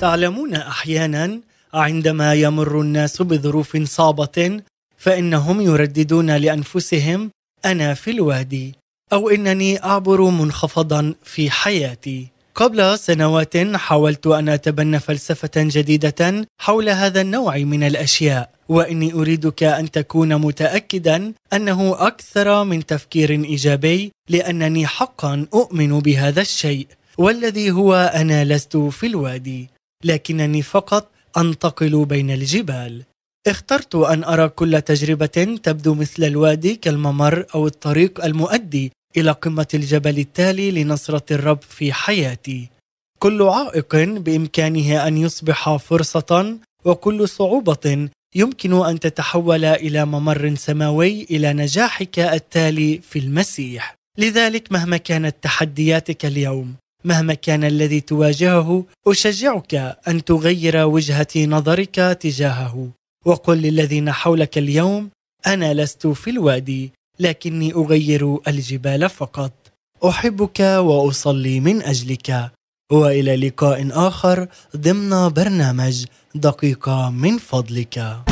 تعلمون أحيانا عندما يمر الناس بظروف صعبة فإنهم يرددون لأنفسهم أنا في الوادي أو إنني أعبر منخفضا في حياتي. قبل سنوات حاولت أن أتبنى فلسفة جديدة حول هذا النوع من الأشياء وإني أريدك أن تكون متاكدا أنه أكثر من تفكير إيجابي لأنني حقا أؤمن بهذا الشيء والذي هو أنا لست في الوادي. لكنني فقط أنتقل بين الجبال. اخترت أن أرى كل تجربة تبدو مثل الوادي كالممر أو الطريق المؤدي إلى قمة الجبل التالي لنصرة الرب في حياتي. كل عائق بإمكانه أن يصبح فرصة وكل صعوبة يمكن أن تتحول إلى ممر سماوي إلى نجاحك التالي في المسيح. لذلك مهما كانت تحدياتك اليوم مهما كان الذي تواجهه أشجعك أن تغير وجهة نظرك تجاهه. وقل للذين حولك اليوم أنا لست في الوادي لكني أغير الجبال فقط. أحبك وأصلي من أجلك. وإلى لقاء آخر ضمن برنامج دقيقة من فضلك.